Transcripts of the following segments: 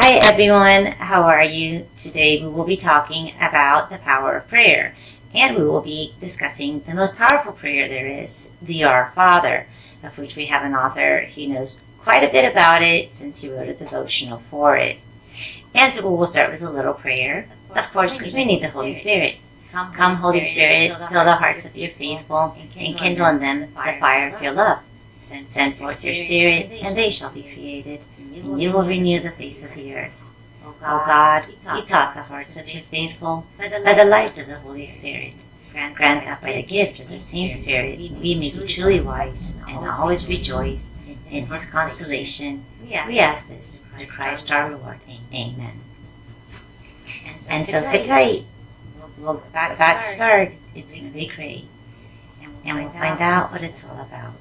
Hi everyone, how are you? Today we will be talking about the power of prayer and we will be discussing the most powerful prayer there is, the Our Father, of which we have an author who knows quite a bit about it since he wrote a devotional for it. And so we'll start with a little prayer, of course, because we need the Holy Spirit. Come, Holy Spirit, fill the hearts of your faithful and kindle in them the fire of your love. Send forth your Spirit, and they shall be created, and you will renew the face of the earth. O God, you taught the hearts of your faithful by the light of the Holy Spirit. Grant that by the gift of the same Spirit we may be truly wise and always rejoice in His consolation. We ask this through Christ our Lord. Amen. And so sit tight. We'll back, back start. It's going to be great. And we'll find out what it's all about.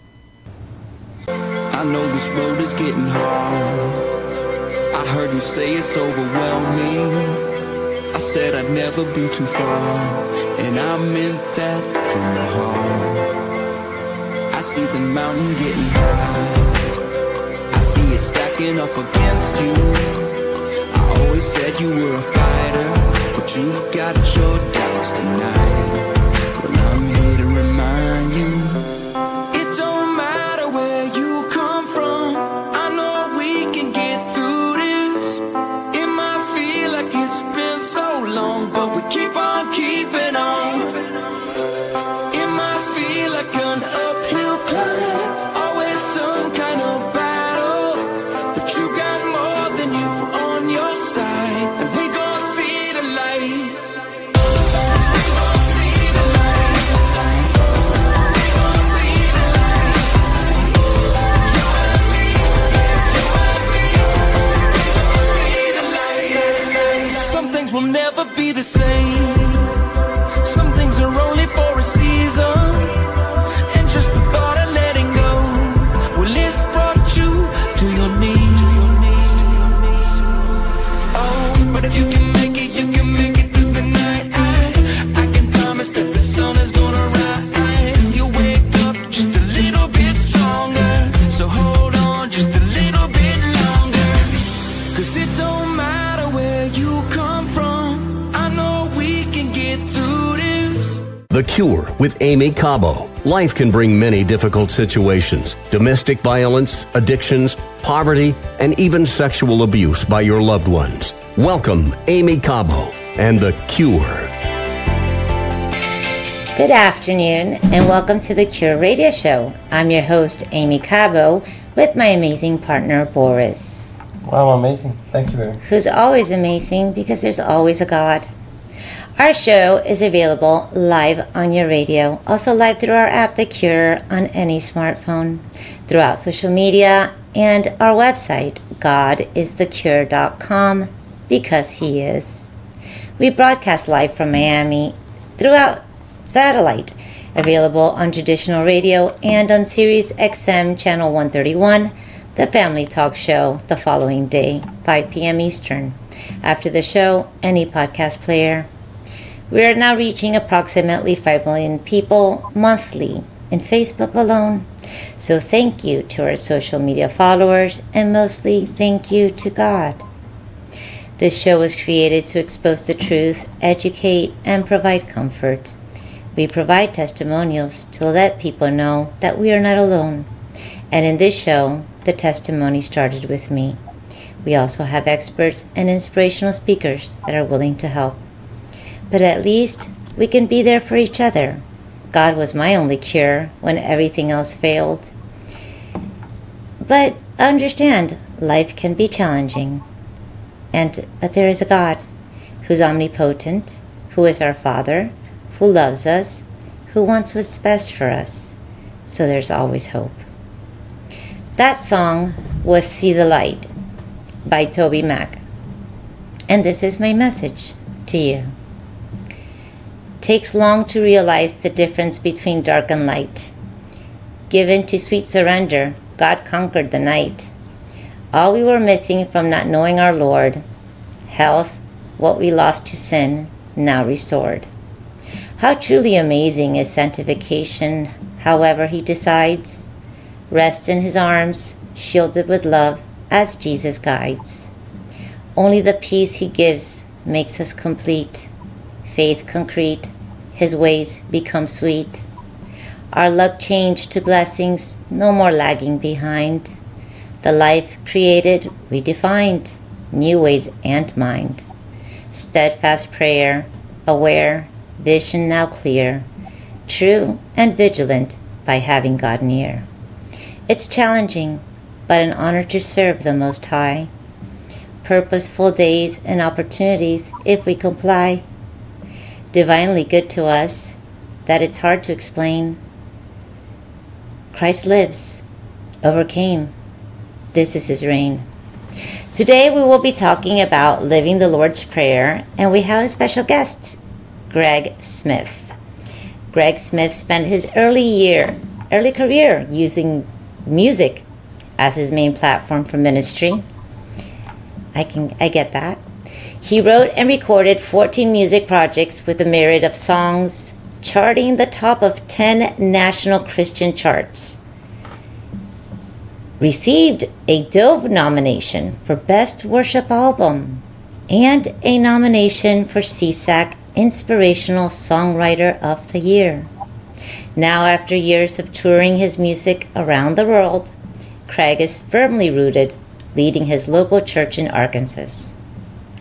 I know this road is getting hard. I heard you say it's overwhelming. I said I'd never be too far, and I meant that from the heart. I see the mountain getting high. I see it stacking up against you. I always said you were a fighter, but you've got your doubts tonight. Cabo. Life can bring many difficult situations domestic violence, addictions, poverty, and even sexual abuse by your loved ones. Welcome, Aimee Cabo and The Cure. Good afternoon, and welcome to the Cure Radio Show. I'm your host, Aimee Cabo, with my amazing partner, Boris, Wow, amazing. Thank you, Mary. who's always amazing because there's always a God. Our show is available live on your radio, also live through our app, The Cure, on any smartphone, throughout social media, and our website, godisthecure.com, because He is. We broadcast live from Miami throughout satellite, available on traditional radio and on Sirius XM Channel 131, the Family Talk Show, the following day, 5 p.m. Eastern. After the show, any podcast player. We are now reaching approximately 5 million people monthly in Facebook alone. So thank you to our social media followers and mostly thank you to God. This show was created to expose the truth, educate, and provide comfort. We provide testimonials to let people know that we are not alone. And in this show, the testimony started with me. We also have experts and inspirational speakers that are willing to help. But at least we can be there for each other. God was my only cure when everything else failed. But understand, life can be challenging. And but there is a God who's omnipotent, who is our Father, who loves us, who wants what's best for us. So there's always hope. That song was See the Light by TobyMac. And this is my message to you. Takes long to realize the difference between dark and light. Given to sweet surrender, God conquered the night. All we were missing from not knowing our Lord, health, what we lost to sin, now restored. How truly amazing is sanctification, however He decides. Rest in His arms, shielded with love, as Jesus guides. Only the peace He gives makes us complete. Faith concrete, His ways become sweet. Our luck changed to blessings, no more lagging behind. The life created, redefined, new ways and mind. Steadfast prayer, aware, vision now clear, true and vigilant by having God near. It's challenging, but an honor to serve the Most High. Purposeful days and opportunities if we comply. Divinely good to us that it's hard to explain. Christ lives, overcame. This is his reign. Today we will be talking about living the Lord's Prayer, and we have a special guest, Craig Smith. Craig Smith spent his early year, early career using music as his main platform for ministry. I can I get that. He wrote and recorded 14 music projects with a myriad of songs, charting the top of 10 national Christian charts received a Dove nomination for Best Worship Album and a nomination for SESAC Inspirational Songwriter of the Year. Now, after years of touring his music around the world, Craig is firmly rooted, leading his local church in Arkansas.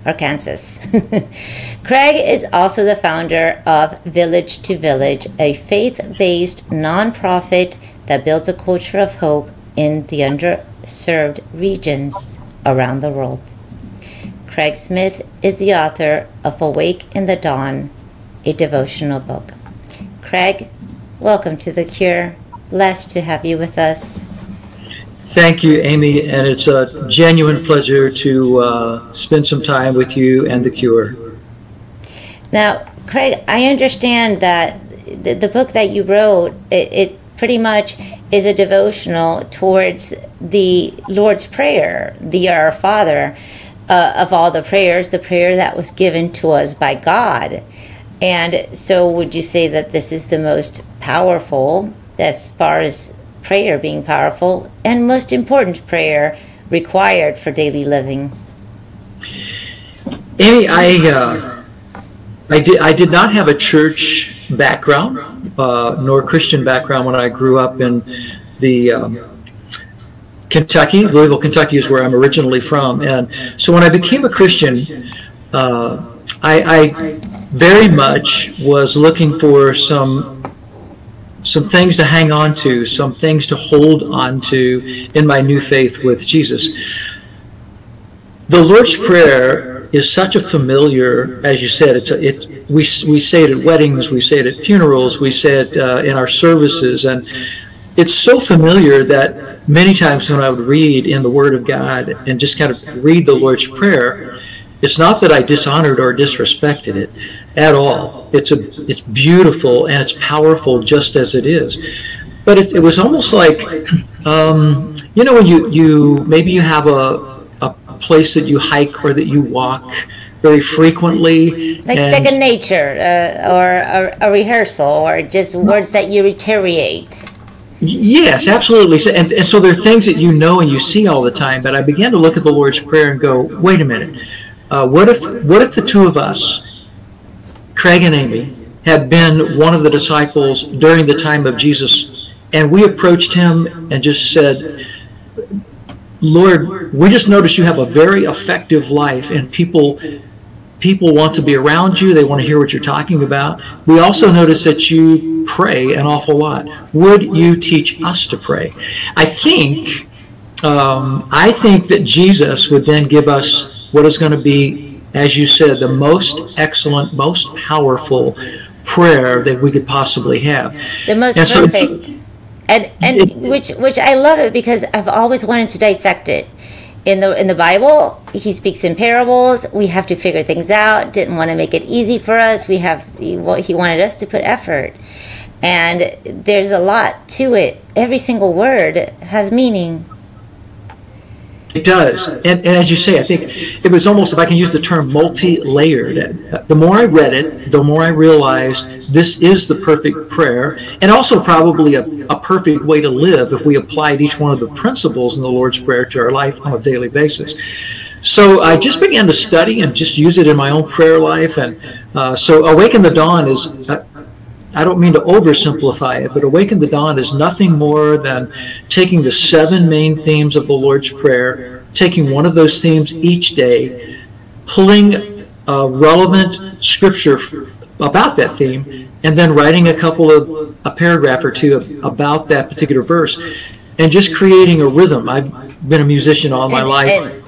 Arkansas. Craig is also the founder of Villa2Village, a faith based nonprofit that builds a culture of hope in the underserved regions around the world. Craig Smith is the author of Awake in the Dawn, a devotional book. Craig, welcome to The Cure. Blessed to have you with us. Thank you, Aimee, and it's a genuine pleasure to uh, spend some time with you and The Cure. Now, Craig, I understand that the, the book that you wrote, it, it pretty much is a devotional towards the Lord's Prayer, the Our Father, uh, of all the prayers, the prayer that was given to us by God. And so, would you say that this is the most powerful, as far as prayer being powerful, and most important prayer required for daily living? Aimee, I, uh, I did, I did not have a church background, uh, nor Christian background when I grew up in the um, Kentucky. Louisville, Kentucky is where I'm originally from. And so when I became a Christian, uh, I, I very much was looking for some some things to hang on to, some things to hold on to in my new faith with Jesus. The Lord's Prayer is such a familiar, as you said, it's a, it we, we say it at weddings, we say it at funerals, we say it uh, in our services, and it's so familiar that many times when I would read in the Word of God and just kind of read the Lord's Prayer, it's not that I dishonored or disrespected it at all. It's a it's beautiful and it's powerful just as it is. But it, it was almost like, um, you know, when you you maybe you have a a place that you hike or that you walk very frequently. Like second nature, uh, or a, a, rehearsal, or just words that you reiterate. Yes, absolutely. So, and, and so there are things that you know and you see all the time. But I began to look at the Lord's Prayer and go, wait a minute. Uh, what if what if the two of us, Craig and Aimee, had been one of the disciples during the time of Jesus, and we approached him and just said, Lord, we just noticed you have a very effective life, and people people want to be around you. They want to hear what you're talking about. We also notice that you pray an awful lot. Would you teach us to pray? I think, um, I think that Jesus would then give us what is going to be, as you said, the most excellent, most powerful prayer that we could possibly have. The most and perfect. So, and and it, which which I love it because I've always wanted to dissect it in the in the Bible, he speaks in parables. We have to figure things out. Didn't want to make it easy for us. We have he wanted us to put effort, and there's a lot to it. Every single word has meaning. It does. And, and, as you say, I think it was almost, if I can use the term, multi layered. The more I read it, the more I realized this is the perfect prayer, and also probably a, a perfect way to live if we applied each one of the principles in the Lord's Prayer to our life on a daily basis. So I just began to study and just use it in my own prayer life. And uh, so Awake in the Dawn is, uh, I don't mean to oversimplify it, but Awake in the Dawn is nothing more than taking the seven main themes of the Lord's Prayer, taking one of those themes each day, pulling uh, relevant scripture about that theme, and then writing a couple of a paragraph or two about that particular verse, and just creating a rhythm. I've been a musician all my And- life. and-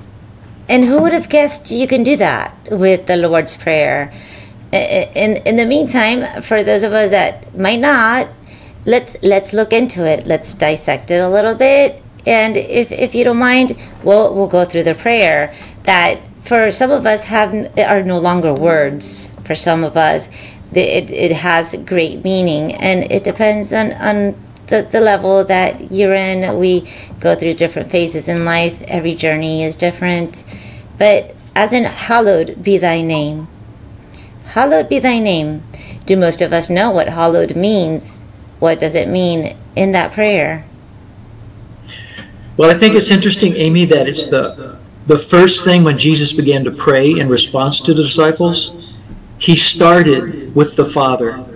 And who would have guessed you can do that with the Lord's Prayer? In in the meantime, for those of us that might not, let's let's look into it. Let's dissect it a little bit. And if if you don't mind, we'll we'll go through the prayer that for some of us have are no longer words. For some of us, it it has great meaning, and it depends on on the, the level that you're in. We go through different phases in life. Every journey is different. But as in, hallowed be thy name. Hallowed be thy name. Do most of us know what hallowed means? What does it mean in that prayer? Well, I think it's interesting, Amy, that it's the the first thing when Jesus began to pray in response to the disciples, he started with the Father,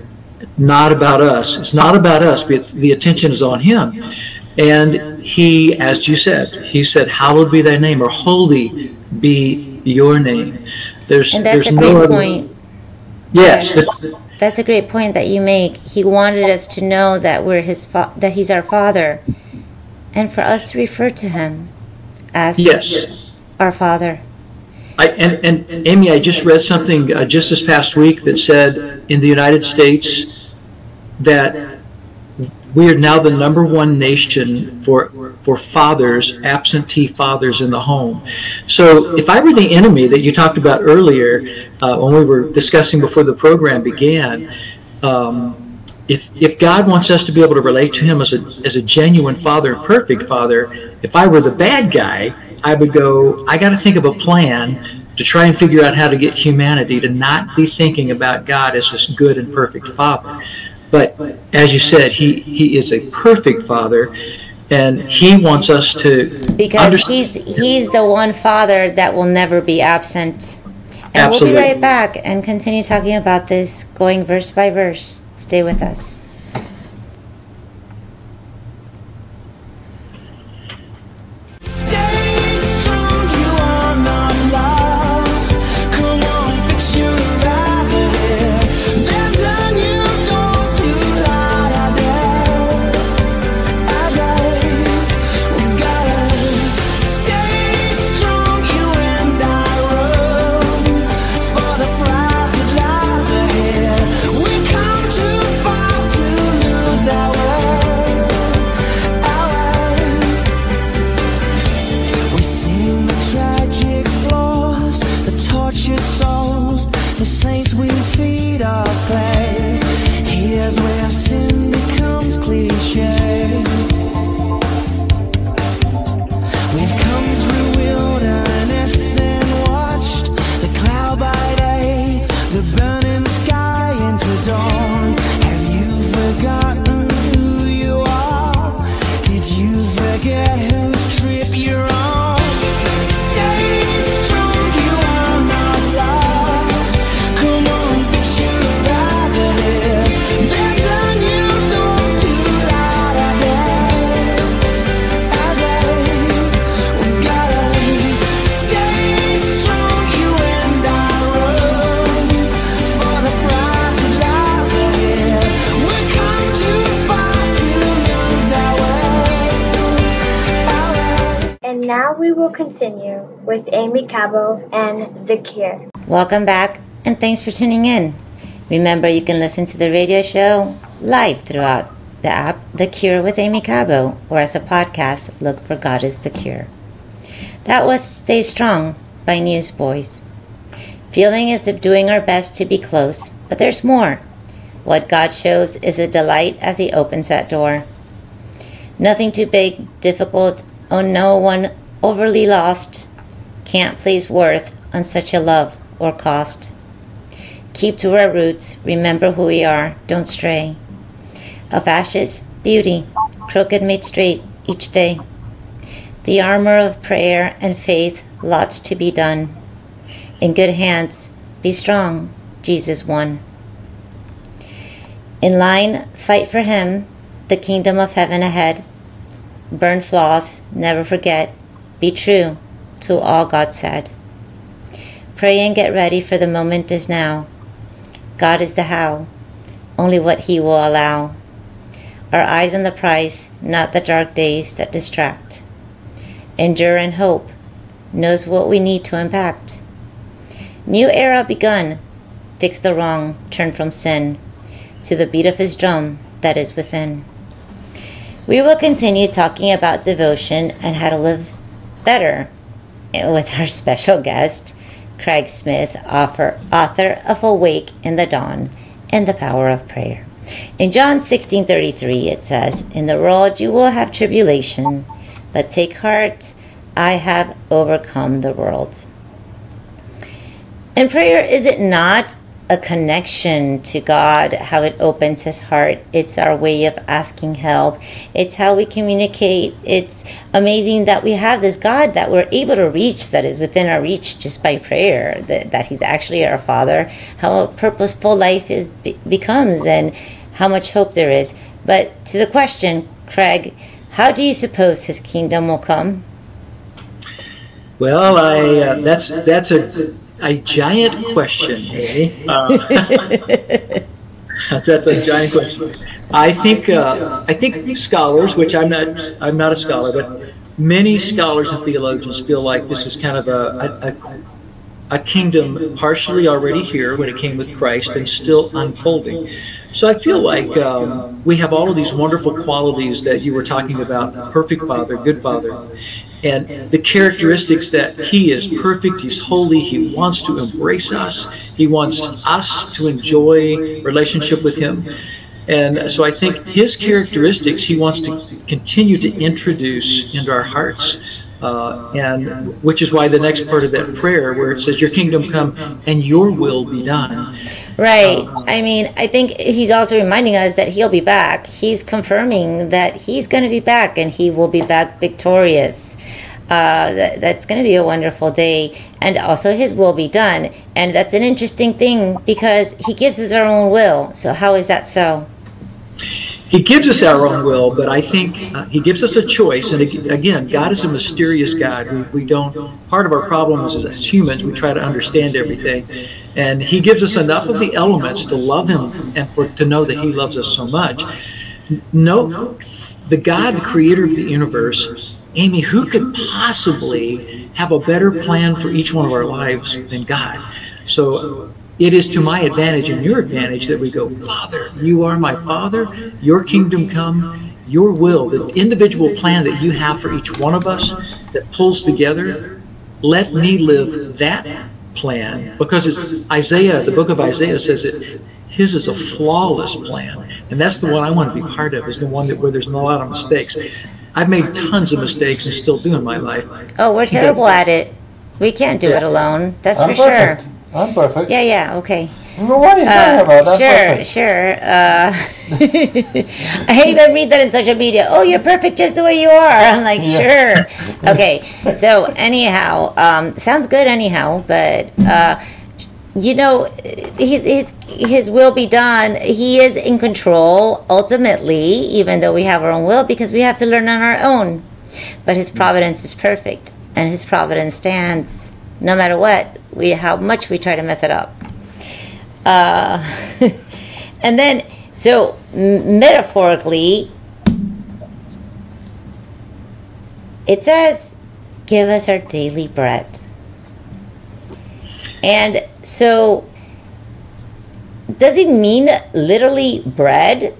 not about us. It's not about us, but the attention is on him. And he, as you said, he said, "Hallowed be thy name," or "Holy be your name." There's And that's there's a no great other. point. Yes, that's- That's a great point that you make. He wanted us to know that we're his fa- that he's our father, and for us to refer to him as yes. our father. I, and, and Amy, I just read something uh, just this past week that said in the United States that we are now the number one nation for for fathers, absentee fathers in the home. So if I were the enemy that you talked about earlier uh, when we were discussing before the program began, um, if if God wants us to be able to relate to Him as a as a genuine Father perfect Father, if I were the bad guy, I would go. I got to think of a plan to try and figure out how to get humanity to not be thinking about God as this good and perfect Father. But as you said, He He is a perfect Father, and He wants us to Because understand- he's he's the one father that will never be absent. And we'll be right back and continue talking about this, going verse by verse. Stay with us. Stay with Aimee Cabo and The Cure. Welcome back and thanks for tuning in. Remember, you can listen to the radio show live throughout the app The Cure with Aimee Cabo or as a podcast, look for God is the Cure. That was Stay Strong by Newsboys. Feeling as if doing our best to be close, but there's more. What God shows is a delight as He opens that door. Nothing too big, difficult, oh no one overly lost. Can't place worth on such a love or cost. Keep to our roots, remember who we are, don't stray. Of ashes, beauty, crooked made straight each day. The armor of prayer and faith lots to be done. In good hands, be strong, Jesus won. In line, fight for Him, the kingdom of heaven ahead. Burn flaws, never forget, be true to all God said. Pray and get ready, for the moment is now. God is the how, only what He will allow. Our eyes on the prize, not the dark days that distract. Endure and hope, knows what we need to impact. New era begun, fix the wrong, turn from sin, to the beat of His drum that is within. We will continue talking about devotion and how to live better with our special guest, Craig Smith, author, author of Awake in the Dawn and the Power of Prayer. In John 16:33 it says, "In the world you will have tribulation, but take heart, I have overcome the world." And prayer is it not a connection to God, how it opens his heart. It's our way of asking help. It's how we communicate. It's amazing that we have this God that we're able to reach, that is within our reach just by prayer, that, that he's actually our Father, how a purposeful life is be, becomes, and how much hope there is. But to the question, Craig, how do you suppose his kingdom will come? Well, I uh, that's that's a a giant question, Aimee. Uh, that's a giant question. I think uh, I think scholars, which I'm not I'm not a scholar, but many scholars and theologians feel like this is kind of a, a, a kingdom partially already here when it came with Christ and still unfolding. So I feel like um, we have all of these wonderful qualities that you were talking about perfect father, good father and the characteristics that he is perfect, he's holy, he wants to embrace us, he wants us to enjoy relationship with him. And so I think his characteristics he wants to continue to introduce into our hearts. Uh, and which is why the next part of that prayer, where it says, Your kingdom come and your will be done. Right. Uh, I mean, I think he's also reminding us that he'll be back. He's confirming that he's going to be back and he will be back victorious. Uh, that, that's going to be a wonderful day. And also, His will be done. And that's an interesting thing because He gives us our own will. So, how is that so? He gives us our own will, but I think uh, He gives us a choice. And again, God is a mysterious God. We, we don't, part of our problem is as humans, we try to understand everything. And He gives us enough of the elements to love Him and for, to know that He loves us so much. No, the God, the creator of the universe, Aimee, who could possibly have a better plan for each one of our lives than God? So it is to my advantage and your advantage that we go, Father, you are my Father, your kingdom come, your will, the individual plan that you have for each one of us that pulls together. Let me live that plan because Isaiah, the book of Isaiah says it. His is a flawless plan, and that's the one I want to be part of. Is the one that where there's no lot of mistakes. I've made tons of mistakes and still do in my life. Oh, we're terrible at it. We can't do it alone. That's I'm for perfect. sure. I'm perfect. Yeah, yeah, okay. Well, what are you talking Uh, about? I'm sure, perfect. sure. Uh, I hate to read that in social media. Oh, you're perfect just the way you are. I'm like, Yeah. sure. Okay. So anyhow, um, sounds good anyhow. But uh, you know, his his his will be done. He is in control ultimately, even though we have our own will, because we have to learn on our own. But his providence is perfect, and his providence stands no matter what we how much we try to mess it up. Uh, and then, so metaphorically, it says, "Give us our daily bread." And so, does it mean literally bread?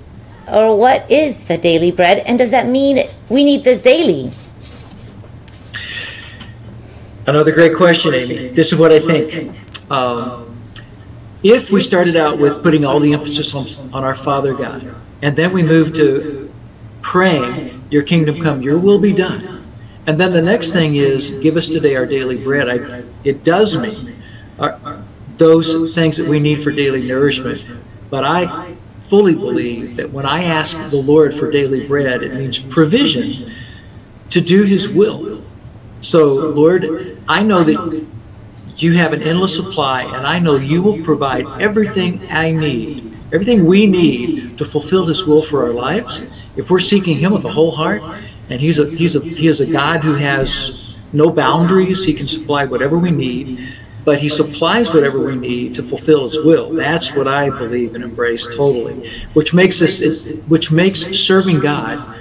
Or what is the daily bread? And does that mean we need this daily? Another great question, Aimee. This is what I think. Um, if we started out with putting all the emphasis on, on our Father God, and then we move to praying, Your kingdom come, Your will be done. And then the next thing is, Give us today our daily bread. I, it does mean our, those things that we need for daily nourishment. But I fully believe that when I ask the Lord for daily bread, it means provision to do His will. So, Lord, I know that you have an endless supply, and I know you will provide everything I need, everything we need to fulfill His will for our lives. If we're seeking Him with a whole heart, and He's a He's a He is a God who has no boundaries. He can supply whatever we need, but He supplies whatever we need to fulfill His will. That's what I believe and embrace totally, which makes us, which makes serving God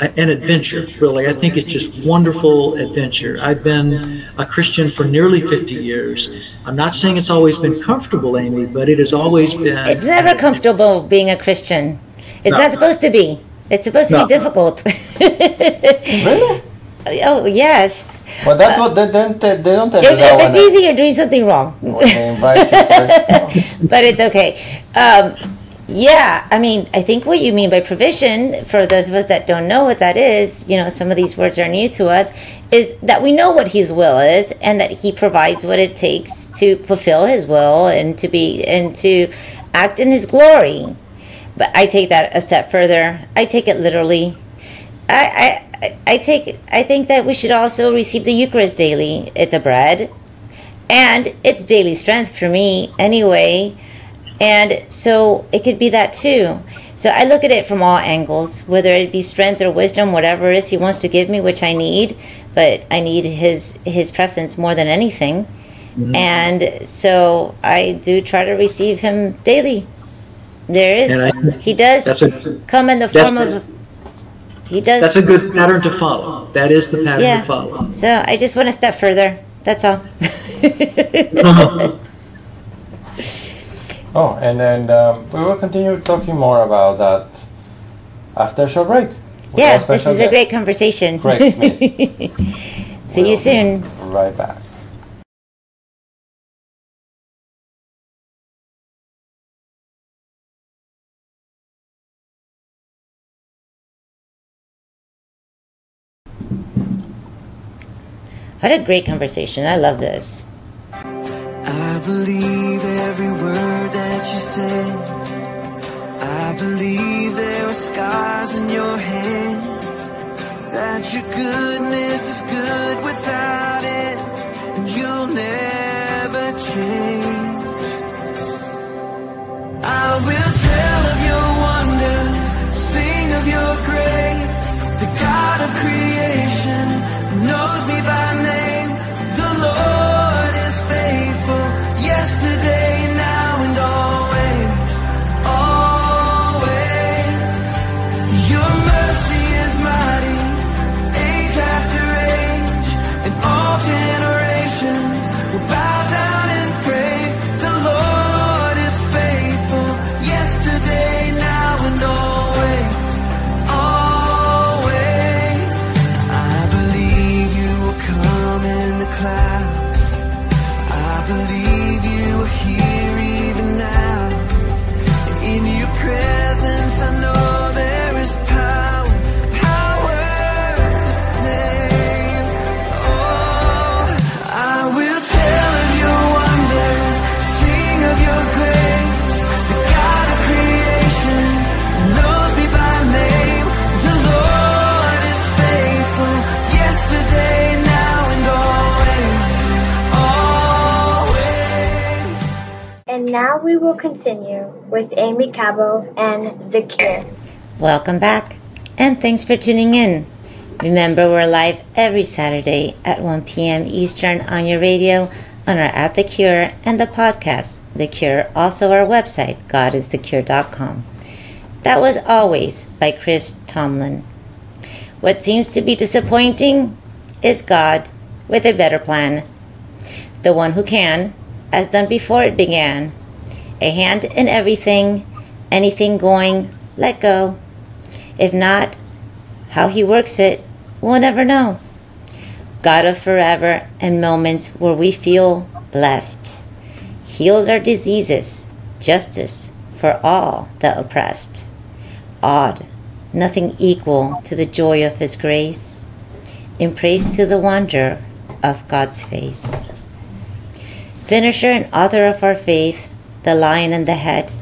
an adventure, really. I think it's just wonderful adventure. I've been a Christian for nearly 50 years. I'm not saying it's always been comfortable, Aimee, but it has always been. It's never comfortable being a Christian. It's No. not supposed to be. It's supposed to No. be difficult. Really? oh yes. Well, that's what they don't. They don't tell you If, that if it's easy, you're doing something wrong. they invite you first. but it's okay. Um, yeah, I mean, I think what you mean by provision, for those of us that don't know what that is, you know, some of these words are new to us, is that we know what His will is, and that He provides what it takes to fulfill His will and to be and to act in His glory. But I take that a step further. I take it literally. I, I, take. I think that we should also receive the Eucharist daily. It's a bread, and it's daily strength for me anyway. And so it could be that too. So I look at it from all angles, whether it be strength or wisdom, whatever it is He wants to give me, which I need. But I need His His presence more than anything. Mm-hmm. And so I do try to receive Him daily. There is I- He does a come in the form of. He does. that's a good pattern to follow. That is the pattern Yeah. to follow. So I just went a step further. That's all. Oh, and then um, we will continue talking more about that after a short break. with yeah, our this special is a great conversation. Craig Smith. See you We'll soon. Right back. What a great conversation. I love this. I believe every word that you said. I believe there are scars in your hands. That your goodness is good without it. And you'll never change. I will continue with Aimee Cabo and The Cure. Welcome back, and thanks for tuning in. Remember, we're live every Saturday at 1 p.m. Eastern on your radio, on our app The Cure, and the podcast The Cure, also our website, godisthecure.com. That was Always by Chris Tomlin. What seems to be disappointing is God with a better plan. The one who can, as done before it began. A hand in everything, anything going, let go. If not, how he works it, we'll never know. God of forever and moments where we feel blessed. Heals our diseases, justice for all the oppressed. Odd, nothing equal to the joy of his grace. In praise to the wonder of God's face. Finisher and author of our faith, the lion and the head,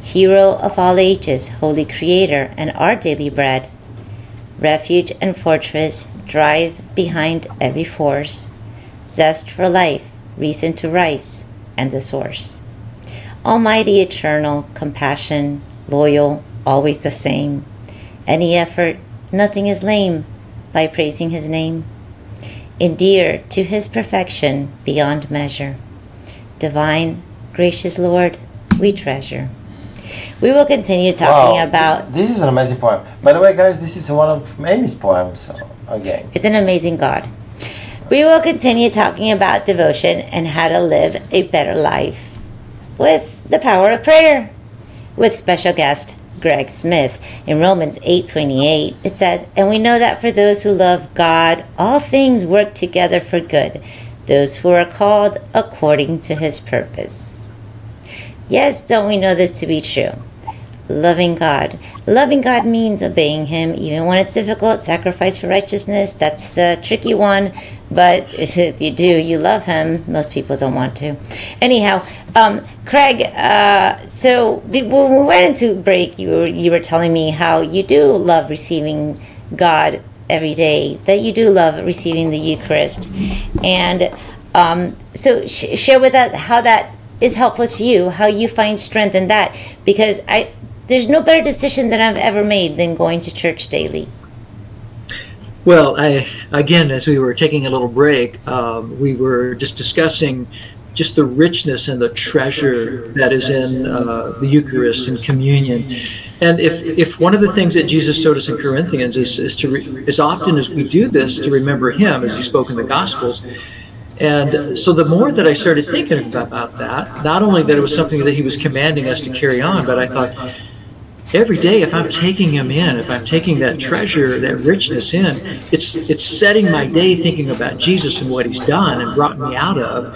hero of all ages, holy creator, and our daily bread, refuge and fortress, drive behind every force, zest for life, reason to rise, and the source. Almighty, eternal, compassion, loyal, always the same. Any effort, nothing is lame by praising his name. Endear to his perfection beyond measure. Divine, gracious Lord, we treasure. We will continue talking Wow, about This is an amazing poem. By the way, guys, this is one of Aimee's poems. So, again. It's an amazing God. We will continue talking about devotion and how to live a better life with the power of prayer with special guest Craig Smith. In Romans 8:28 it says, "And we know that for those who love God, all things work together for good, those who are called according to his purpose." Yes, don't we know this to be true? loving God. Loving God means obeying Him, even when it's difficult. Sacrifice for righteousness, that's the tricky one. But if you do, you love Him. Most people don't want to. Anyhow, um, Craig, uh, so when we went into break, you were, you were telling me how you do love receiving God every day, that you do love receiving the Eucharist. And um, so sh- share with us how that is helpful to you, how you find strength in that, because I there's no better decision that I've ever made than going to church daily. Well, I, again, as we were taking a little break, um, we were just discussing just the richness and the treasure that is in uh, the Eucharist and communion. And if, if one of the things that Jesus told us in Corinthians is, is to, re, as often as we do this, to remember Him, as He spoke in the Gospels. And so the more that I started thinking about that, not only that it was something that He was commanding us to carry on, but I thought, every day if i'm taking him in if i'm taking that treasure that richness in it's it's setting my day thinking about jesus and what he's done and brought me out of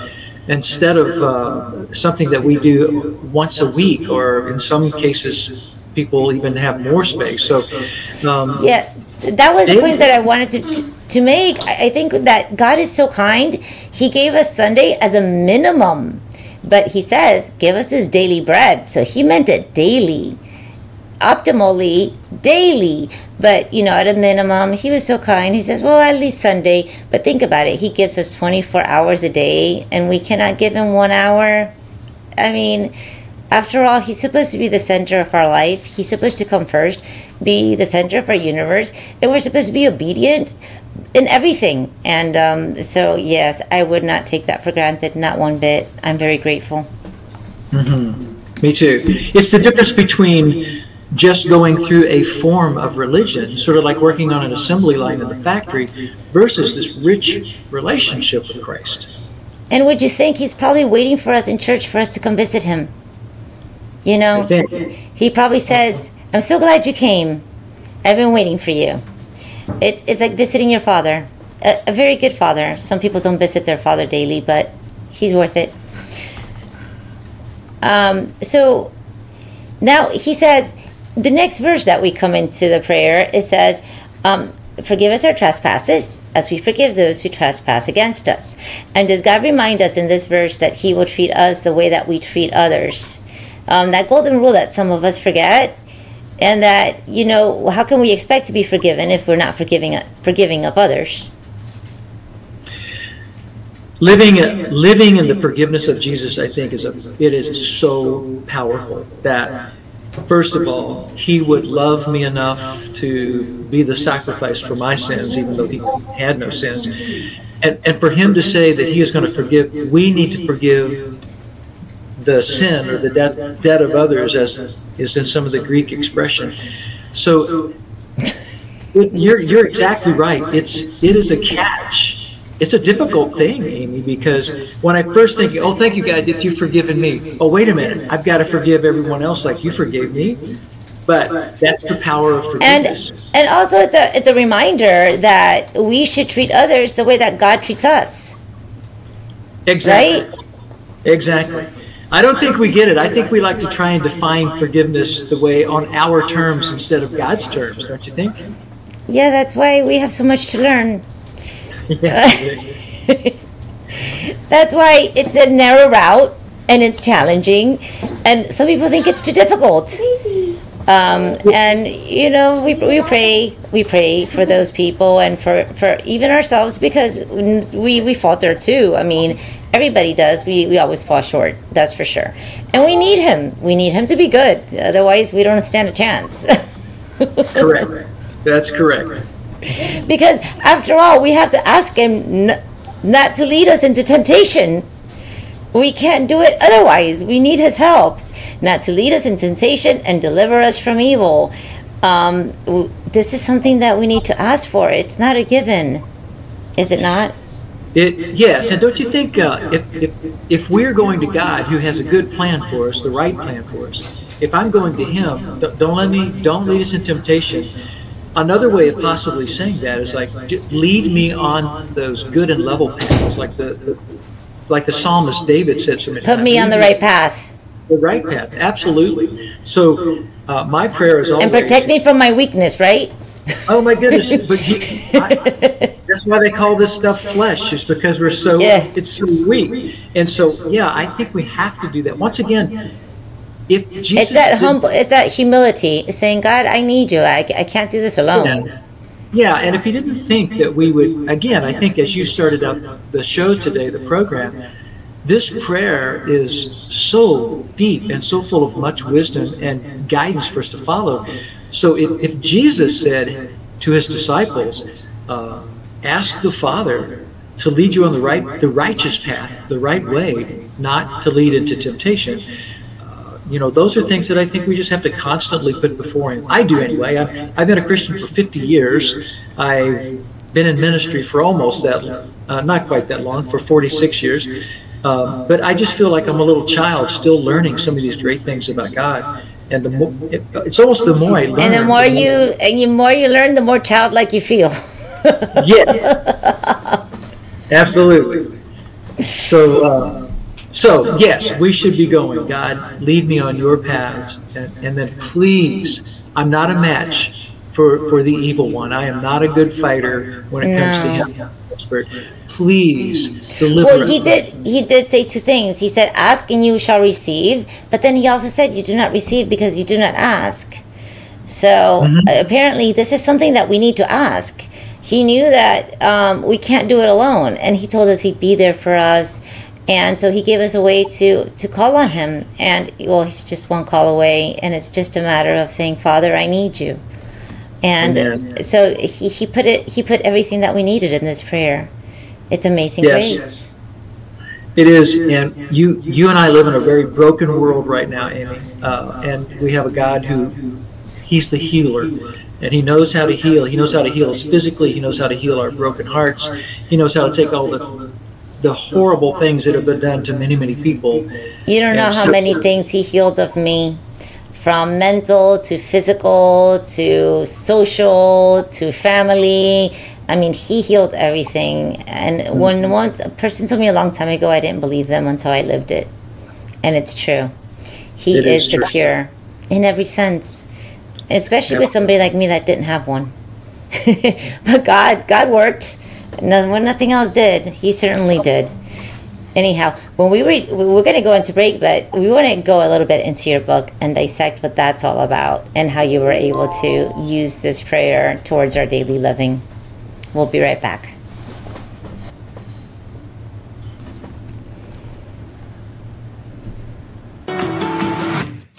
instead of uh, something that we do once a week or in some cases people even have more space. So um, Yeah, that was the point that I wanted to, to, to make. I think that God is so kind. He gave us Sunday as a minimum, but He says, give us His daily bread. So He meant it daily, optimally daily. But, you know, at a minimum, He was so kind. He says, well, at least Sunday. But think about it. He gives us 24 hours a day, and we cannot give Him one hour. I mean, after all, he's supposed to be the center of our life. He's supposed to come first, be the center of our universe, and we're supposed to be obedient in everything. And um, so, yes, I would not take that for granted, not one bit. I'm very grateful. Me too. It's the difference between just going through a form of religion, sort of like working on an assembly line in the factory, versus this rich relationship with Christ. And would you think he's probably waiting for us in church for us to come visit him? You know, he probably says, I'm so glad you came. I've been waiting for you. It, it's like visiting your father, a, a very good father. Some people don't visit their father daily, but he's worth it. Um, so now he says, the next verse that we come into the prayer, it says, um, Forgive us our trespasses as we forgive those who trespass against us. And does God remind us in this verse that He will treat us the way that we treat others? Um, that golden rule that some of us forget, and that, you know, how can we expect to be forgiven if we're not forgiving, forgiving of others? Living, living in the forgiveness of Jesus, I think, is a it is so powerful that first of all, He would love me enough to be the sacrifice for my sins, even though He had no sins, and and for Him to say that He is going to forgive, we need to forgive the sin or the debt debt of others, as is in some of the Greek expression. So it, you're you're exactly right. It's it is a catch. It's a difficult thing, Aimee, because when I first think, oh, thank you, God, that you've forgiven me. Oh, wait a minute, I've got to forgive everyone else like you forgave me. But that's the power of And forgiveness. and also it's a it's a reminder that we should treat others the way that God treats us. exactly. Exactly. I don't think we get it. I think we like to try and define forgiveness the way on our terms instead of God's terms, don't you think? Yeah, that's why we have so much to learn. That's why it's a narrow route and it's challenging, and some people think it's too difficult. Um, and you know, we, we pray, we pray for those people and for, for even ourselves because we, we falter too. I mean, everybody does. We, we always fall short, that's for sure. And we need him. We need him to be good. Otherwise, we don't stand a chance. Correct. That's correct. because after all, we have to ask him n- not to lead us into temptation. We can't do it otherwise. We need his help, not to lead us in temptation and deliver us from evil. Um, this is something that we need to ask for. It's not a given, is it not? It, yes, and don't you think uh, if, if, if we're going to God, who has a good plan for us, the right plan for us, if I'm going to Him, don't, don't let me, don't lead us in temptation. Another way of possibly saying that is like, lead me on those good and level paths, like the, the like the psalmist David said so many Put times. me on the right path The right path, absolutely. So uh, my prayer is always and protect me from my weakness, right? Oh my goodness! But he, I, that's why they call this stuff flesh, is because we're so Yeah. it's so weak. And so, yeah, I think we have to do that. Once again, if Jesus It's that humble, it's that humility, saying, God, I need you. I, I can't do this alone. Yeah. Yeah, and if you didn't think that we would, again, I think as you started up the show today, the program, this prayer is so deep and so full of much wisdom and guidance for us to follow. So if, if Jesus said to his disciples, uh, ask the Father to lead you on the right, the righteous path, the right way, not to lead into temptation, you know, those are things that I think we just have to constantly put before Him. I do anyway. I've, I've been a Christian for 50 years. I've been in ministry for almost that, uh, not quite that long, for 46 years. Um, but I just feel like I'm a little child still learning some of these great things about God. And the more, it, it's almost the more I learn. And the more you and the more you learn, the more childlike you feel. Yes. Absolutely. So, uh, so yes, we should be going. God, lead me on your paths, and, and then please, I'm not a match for for the evil one. I am not a good fighter when it comes to him. Please deliver. Well, he did. He did say two things. He said, "Ask and you shall receive," but then he also said, "You do not receive because you do not ask." So Mm-hmm. apparently, this is something that we need to ask. He knew that um, we can't do it alone, and he told us he'd be there for us. And so he gave us a way to to call on him. And well, he's just one call away, and it's just a matter of saying, "Father, I need you." And Amen. so he, he put it. He put everything that we needed in this prayer. It's amazing Yes. grace. It is, and you you and I live in a very broken world right now, Aimee. Uh, and we have a God who He's the healer, and He knows how to heal. He knows how to heal us physically. He knows how to heal our broken hearts. He knows how to take all the the horrible things that have been done to many many people. You don't know And how so- many things he healed of me from mental to physical to social to family. I mean, he healed everything. And Mm-hmm. when once a person told me a long time ago, I didn't believe them until I lived it. And it's true. He It is, is the cure in every sense, especially with somebody like me that didn't have one. but God, God worked. No, when nothing else did, He certainly did. Anyhow when we were we we're going to go into break but we want to go a little bit into your book and dissect what that's all about and how you were able to use this prayer towards our daily living. We'll be right back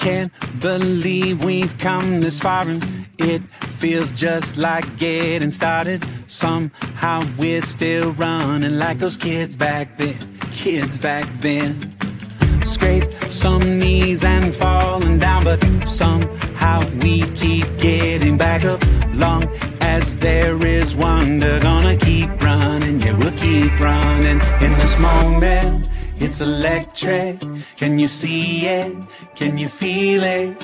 Can't believe we've come this far and it feels just like getting started. Somehow we're still running like those kids back then, kids back then. Scrape some knees and falling down, but somehow we keep getting back up. Long as there is wonder, gonna keep running, yeah, we'll keep running in this moment. It's electric. Can you see it? Can you feel it?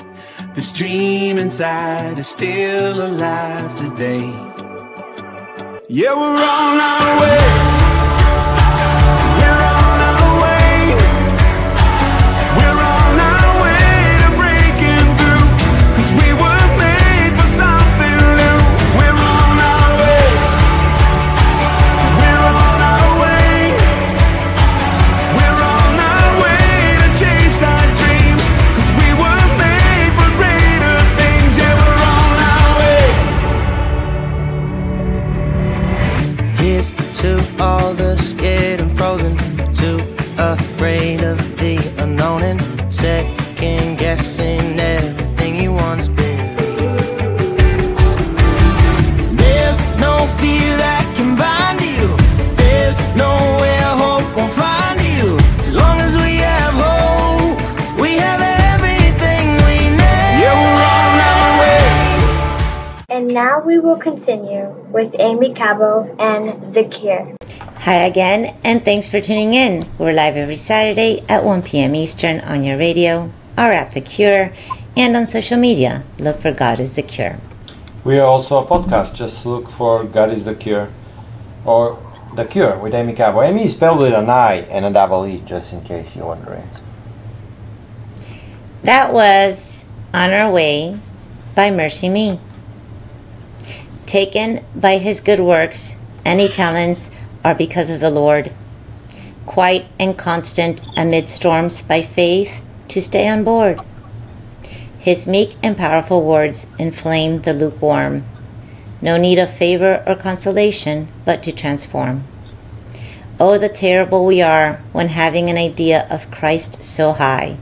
This dream inside is still alive today. Yeah, we're on our way. Aimee Cabo and The Cure. Hi again, and thanks for tuning in. We're live every Saturday at 1 p.m. Eastern on your radio, our app The Cure, and on social media. Look for God is the Cure. We are also a podcast. Just look for God is the Cure or The Cure with Aimee Cabo. Aimee is spelled with an I and a double E, just in case you're wondering. That was On Our Way by MercyMe. Taken by his good works, any talents are because of the Lord. Quiet and constant amid storms by faith to stay on board. His meek and powerful words inflame the lukewarm. No need of favor or consolation, but to transform. Oh, the terrible we are when having an idea of Christ so high.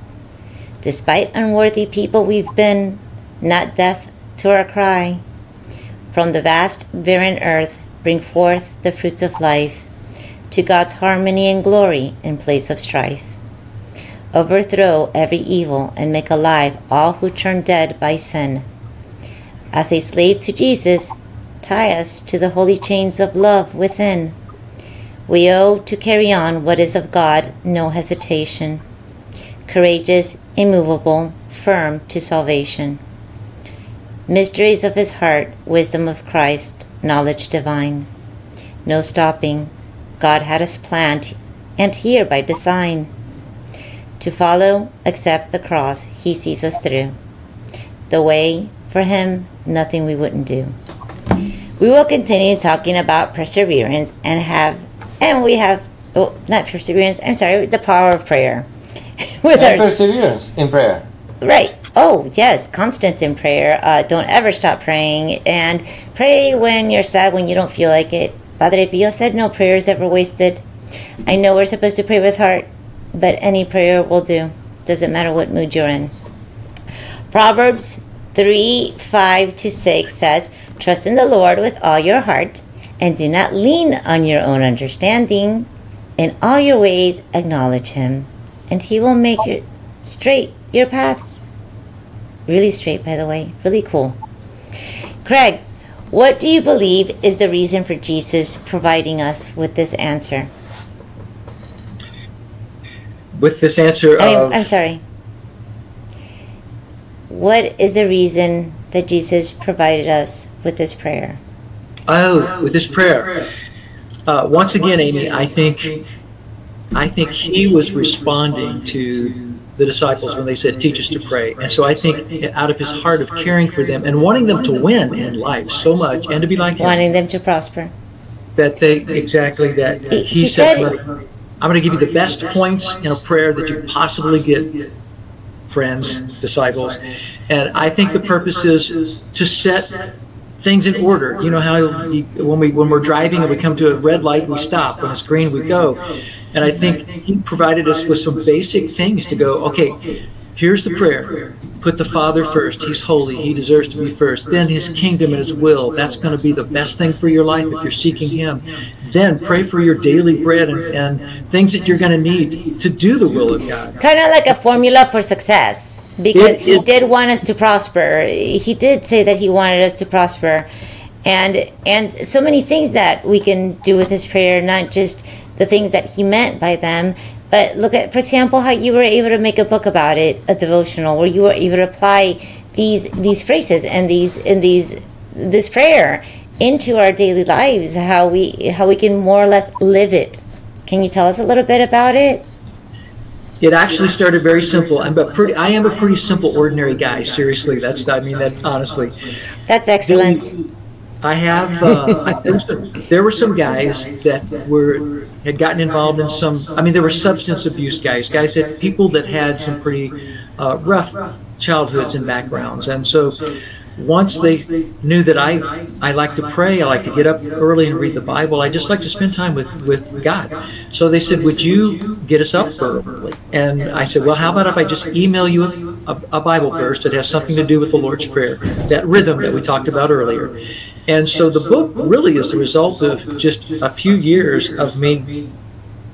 Despite unworthy people we've been, not death to our cry. From the vast, barren earth, bring forth the fruits of life, to God's harmony and glory in place of strife. Overthrow every evil and make alive all who turn dead by sin. As a slave to Jesus, tie us to the holy chains of love within. We owe to carry on what is of God, no hesitation. Courageous, immovable, firm to salvation. Mysteries of his heart, wisdom of Christ, knowledge divine. No stopping, God had us planned, and here by design. To follow, accept the cross, he sees us through. The way, for him, nothing we wouldn't do. We will continue talking about perseverance and have, and we have, oh, not perseverance, I'm sorry, the power of prayer. With And our, perseverance in prayer. Right. Oh, yes, constant in prayer. Uh, don't ever stop praying. And pray when you're sad, when you don't feel like it. Padre Pio said no prayer is ever wasted. I know we're supposed to pray with heart, but any prayer will do. Doesn't matter what mood you're in. Proverbs 3 5 to 6 says, Trust in the Lord with all your heart, and do not lean on your own understanding. In all your ways, acknowledge Him, and He will make your straight your paths. Really straight, by the way. Really cool. Craig, what do you believe is the reason for Jesus providing us with this answer? With this answer I mean, I'm sorry. What is the reason that Jesus provided us with this prayer? Oh, with this prayer. Uh, once again, Aimee, I think, I think he was responding to the disciples when they said, "Teach us to pray." And so I think, out of his heart of caring for them and wanting them to win in life so much and to be like him, Wanting them to prosper. that they exactly that He- he, said, said- "I'm going to give you the best points in a prayer that you possibly get, friends, disciples." And I think the purpose is to set things in order. You know how you, when we when we're driving and we come to a red light, we stop. When it's green, we go. And I think he provided us with some basic things to go. Okay, here's the prayer. Put the Father first. He's holy. He deserves to be first. Then His kingdom and His will. That's going to be the best thing for your life if you're seeking Him. Then pray for your daily bread and, and things that you're going to need to do the will of God. Kind of like a formula for success. Because he did want us to prosper. He did say that he wanted us to prosper. And and so many things that we can do with this prayer, not just the things that he meant by them, but look at, for example, how you were able to make a book about it, a devotional, where you were able to apply these these phrases and these and these this prayer into our daily lives, how we how we can more or less live it. Can you tell us a little bit about it? It actually started very simple. I'm a pretty. I am a pretty simple, ordinary guy. Seriously, that's. I mean that honestly. That's excellent. I have. Uh, there, were some, there were some guys that were had gotten involved in some. I mean, there were substance abuse guys, guys that people that had some pretty uh, rough childhoods and backgrounds, and so once they knew that I, I like to pray, I like to get up early and read the Bible, I just like to spend time with, with God. So they said, Would you get us up early? And I said, Well, how about if I just email you a, a Bible verse that has something to do with the Lord's Prayer, that rhythm that we talked about earlier? And so the book really is the result of just a few years of me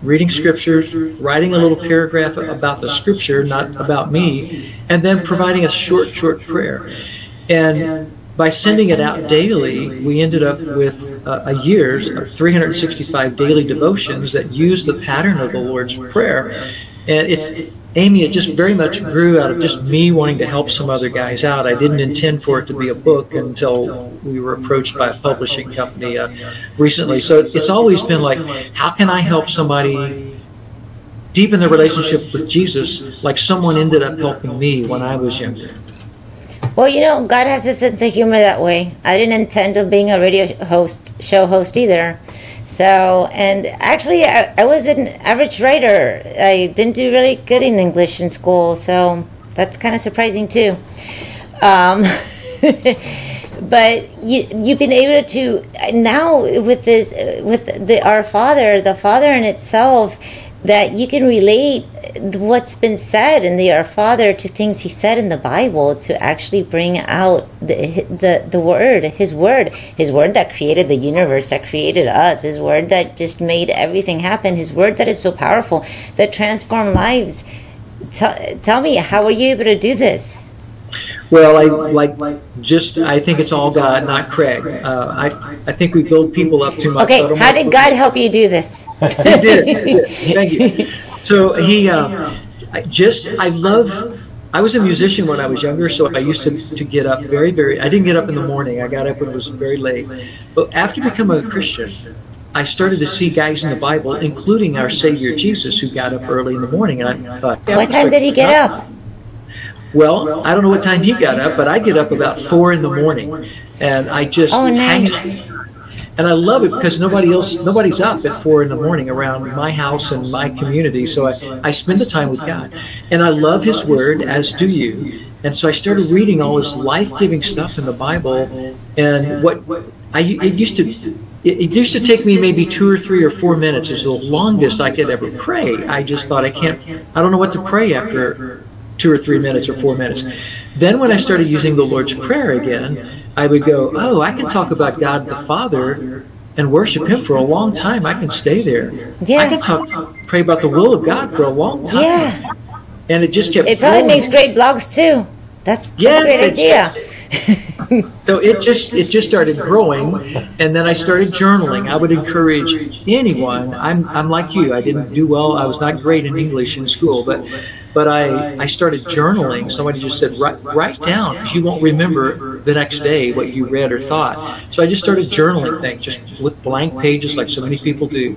reading scriptures, writing a little paragraph about the scripture, not about me, and then providing a short, short prayer. And by sending it out daily, we ended up with a year's of 365 daily devotions that use the pattern of the Lord's Prayer. And it's Aimee, it just very much grew out of just me wanting to help some other guys out. I didn't intend for it to be a book until we were approached by a publishing company uh, recently. So it's always been like, how can I help somebody deepen their relationship with Jesus like someone ended up helping me when I was younger? Well, you know, God has a sense of humor that way. I didn't intend of being a radio host, show host either. So, and actually, I, I was an average writer. I didn't do really good in English in school, so that's kind of surprising too. Um, but you you've been able to now with this with the Our Father, the Father in itself, that you can relate what's been said in the Our Father to things He said in the Bible to actually bring out the the the Word, His Word, His Word that created the universe, that created us, His Word that just made everything happen, His Word that is so powerful that transformed lives. Tell, tell me, how were you able to do this? Well, I like just. I think it's all God, not Craig. Uh, I I think we build people up too much. Okay, how did God help you do this? he did. He did. Thank you. So he uh, I just. I love. I was a musician when I was younger, so I used to, to get up very, very. I didn't get up in the morning. I got up when it was very late. But after becoming a Christian, I started to see guys in the Bible, including our Savior Jesus, who got up early in the morning. And I thought, What time did he get up? Well, I don't know what time he got up, but I get up about four in the morning, and I just Oh, hang nice. and I love it because nobody else, nobody's up at four in the morning around my house and my community. So I, I spend the time with God, and I love His Word, as do you. And so I started reading all this life-giving stuff in the Bible, and what I it used to. It it used to take me maybe two or three or four minutes. Is the longest I could ever pray. I just thought I can't. I don't know what to pray after two or three minutes or four minutes. Then when I started using the Lord's Prayer again, I would go, oh, I can talk about God the Father and worship Him for a long time. I can stay there. Yeah. I can talk, pray about the will of God for a long time. Yeah, And it just kept. it probably growing. makes great blogs too. That's, that's Yeah, a great idea. So it just it just started growing, and then I started journaling. I would encourage anyone. I'm I'm like you. I didn't do well. I was not great in English in school, but but I I started journaling. Somebody just said write write down because you won't remember the next day what you read or thought. So I just started journaling things just with blank pages, like so many people do.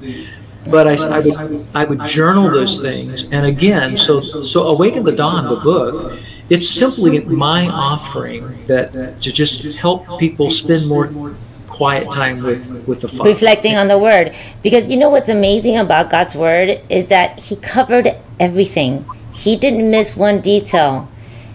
But I, I would I would journal those things, and again, so so Awake in the Dawn, the book. It's simply my offering that to just help people spend more quiet time with with the Father. reflecting on the word because you know what's amazing about god's word is that he covered everything he didn't miss one detail.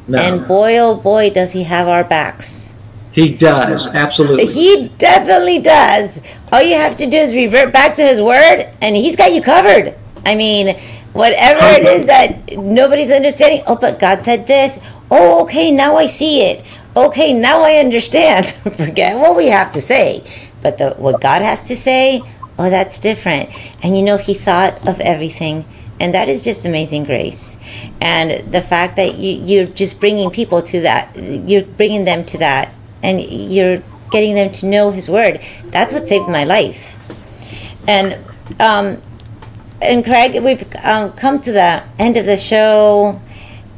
No. and boy oh boy does he have our backs. He does absolutely. he definitely does. All you have to do is revert back to his word and he's got you covered. I mean whatever it is that nobody's understanding oh but god said this. Oh okay now i see it. Okay now i understand. Forget what we have to say. But the, what god has to say oh that's different. And you know he thought of everything and that is just amazing grace. And the fact that you, you're just bringing people to that you're bringing them to that and you're getting them to know his word. That's what saved my life. And um, and Craig, we've um, come to the end of the show.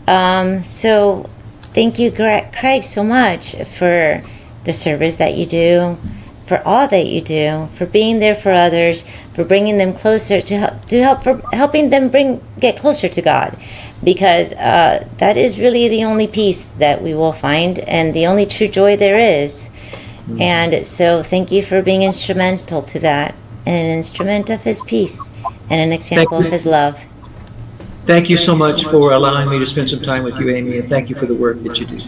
Um, so thank you, Craig, so much for the service that you do, for all that you do, for being there for others, for bringing them closer to help, to help for helping them bring get closer to God, because uh, that is really the only peace that we will find and the only true joy there is. And so, thank you for being instrumental to that, and an instrument of His peace, and an example of. His love. Thank you so much for allowing me to spend some time with you, Aimee, and thank you for the work that you do.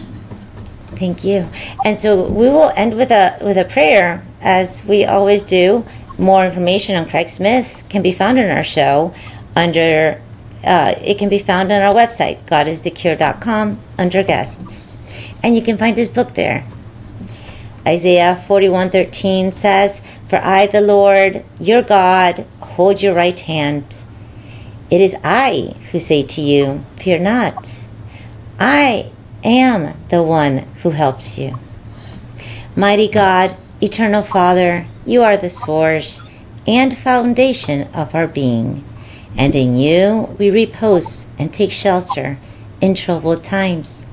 Thank you. And so we will end with a with a prayer, as we always do. More information on Craig Smith can be found in our show under. Uh, it can be found on our website, godisthecure.com, under guests, and you can find his book there. Isaiah 41:13 says, "For I, the Lord, your God, hold your right hand. It is I who say to you, fear not. I am the one who helps you." Mighty God, eternal Father, you are the source and foundation of our being, and in you we repose and take shelter in troubled times.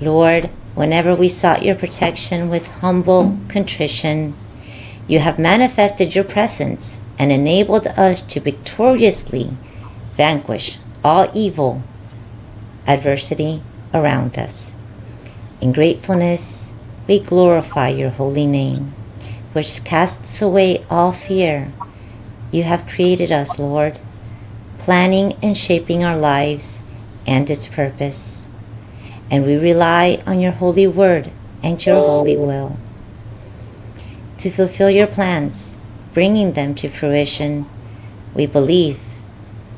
Lord, whenever we sought your protection with humble contrition, you have manifested your presence and enabled us to victoriously vanquish all evil adversity around us. In gratefulness, we glorify your holy name, which casts away all fear. You have created us, Lord, planning and shaping our lives and its purpose and we rely on your holy word and your holy will to fulfill your plans, bringing them to fruition. We believe,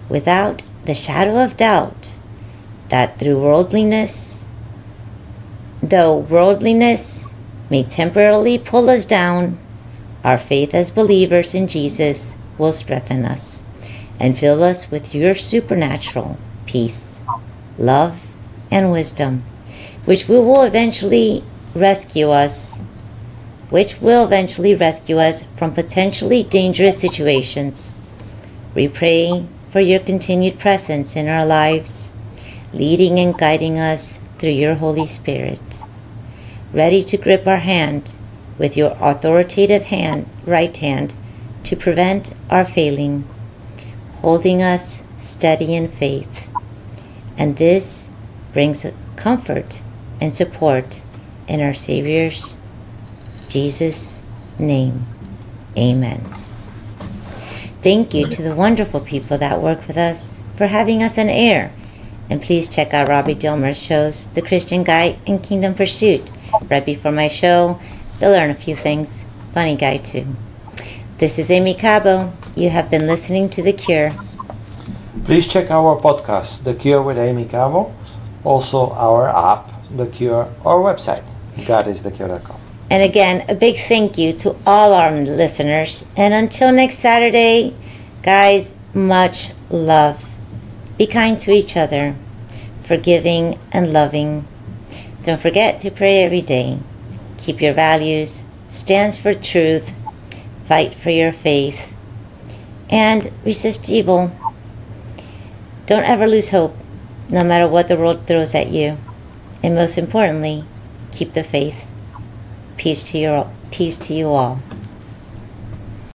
without the shadow of doubt, that through worldliness, though worldliness may temporarily pull us down, our faith as believers in Jesus will strengthen us and fill us with your supernatural peace, love, and wisdom, which will eventually rescue us, which will eventually rescue us from potentially dangerous situations. We pray for your continued presence in our lives, leading and guiding us through your Holy Spirit, ready to grip our hand with your authoritative hand, right hand, to prevent our failing, holding us steady in faith. And this brings comfort and support in our Savior's Jesus' name. Amen. Thank you to the wonderful people that work with us for having us on air. And please check out Robby Dilmore's shows, The Christian Guy and Kingdom Pursuit. Right before my show, you'll learn a few things. Funny guy, too. This is Aimee Cabo. You have been listening to The Cure. Please check our podcast, The Cure with Aimee Cabo, also our app, The Cure, our website, godisthecure.com. And again, a big thank you to all our listeners. And until next Saturday, guys, much love. Be kind to each other, forgiving and loving. Don't forget to pray every day. Keep your values, stand for truth, fight for your faith, and resist evil. Don't ever lose hope, no matter what the world throws at you. And most importantly, keep the faith. Peace to you, peace to you all.